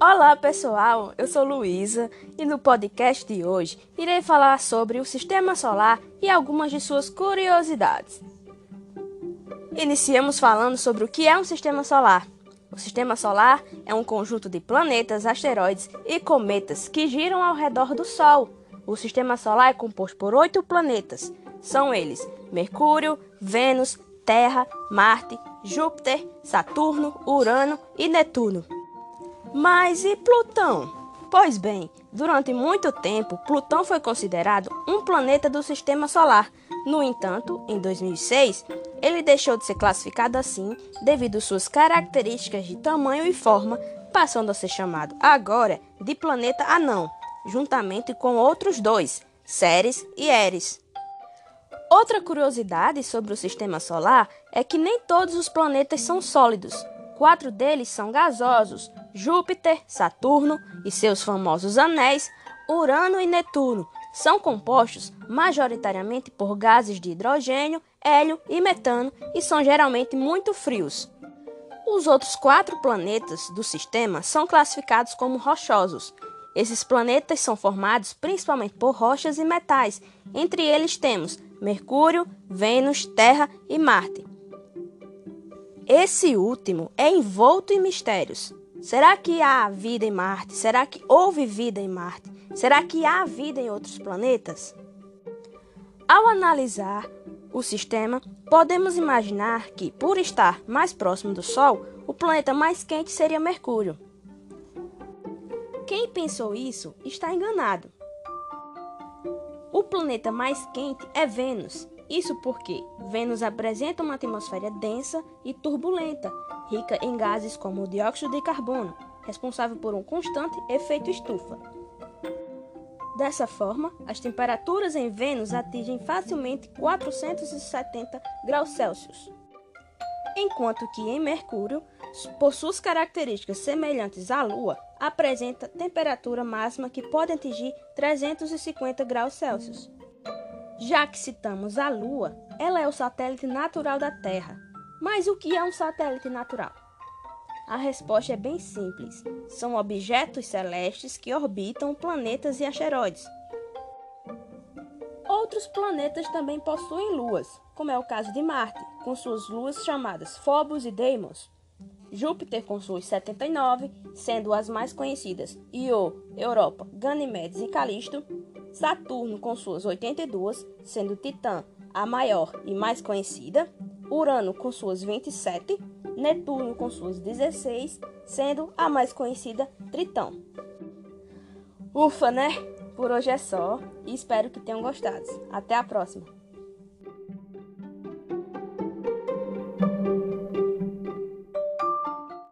Olá pessoal, eu sou Luísa e no podcast de hoje irei falar sobre o sistema solar e algumas de suas curiosidades. Iniciamos falando sobre o que é um sistema solar. O sistema solar é um conjunto de planetas, asteroides e cometas que giram ao redor do Sol. O sistema solar é composto por oito planetas. São eles Mercúrio, Vênus, Terra, Marte, Júpiter, Saturno, Urano e Netuno. Mas e Plutão? Pois bem, durante muito tempo, Plutão foi considerado um planeta do sistema solar. No entanto, em 2006, ele deixou de ser classificado assim devido suas características de tamanho e forma, passando a ser chamado agora de planeta anão, juntamente com outros dois, Ceres e Eris. Outra curiosidade sobre o sistema solar é que nem todos os planetas são sólidos. Quatro deles são gasosos: Júpiter, Saturno e seus famosos anéis, Urano e Netuno. São compostos majoritariamente por gases de hidrogênio, hélio e metano e são geralmente muito frios. Os outros quatro planetas do sistema são classificados como rochosos. Esses planetas são formados principalmente por rochas e metais. Entre eles temos Mercúrio, Vênus, Terra e Marte. Esse último é envolto em mistérios. Será que há vida em Marte? Será que houve vida em Marte? Será que há vida em outros planetas? Ao analisar o sistema, podemos imaginar que, por estar mais próximo do Sol, o planeta mais quente seria Mercúrio. Quem pensou isso está enganado. O planeta mais quente é Vênus. Isso porque Vênus apresenta uma atmosfera densa e turbulenta, rica em gases como o dióxido de carbono, responsável por um constante efeito estufa. Dessa forma, as temperaturas em Vênus atingem facilmente 470 graus Celsius, enquanto que em Mercúrio, por suas características semelhantes à Lua, apresenta temperatura máxima que pode atingir 350 graus Celsius. Já que citamos a Lua, ela é o satélite natural da Terra. Mas o que é um satélite natural? A resposta é bem simples: são objetos celestes que orbitam planetas e asteroides. Outros planetas também possuem luas, como é o caso de Marte, com suas luas chamadas Phobos e Deimos. Júpiter com suas 79, sendo as mais conhecidas Io, Europa, Ganymedes e Calisto. Saturno com suas 82, sendo Titã a maior e mais conhecida. Urano com suas 27, Netuno com suas 16, sendo a mais conhecida Tritão. Ufa, né? Por hoje é só e espero que tenham gostado. Até a próxima!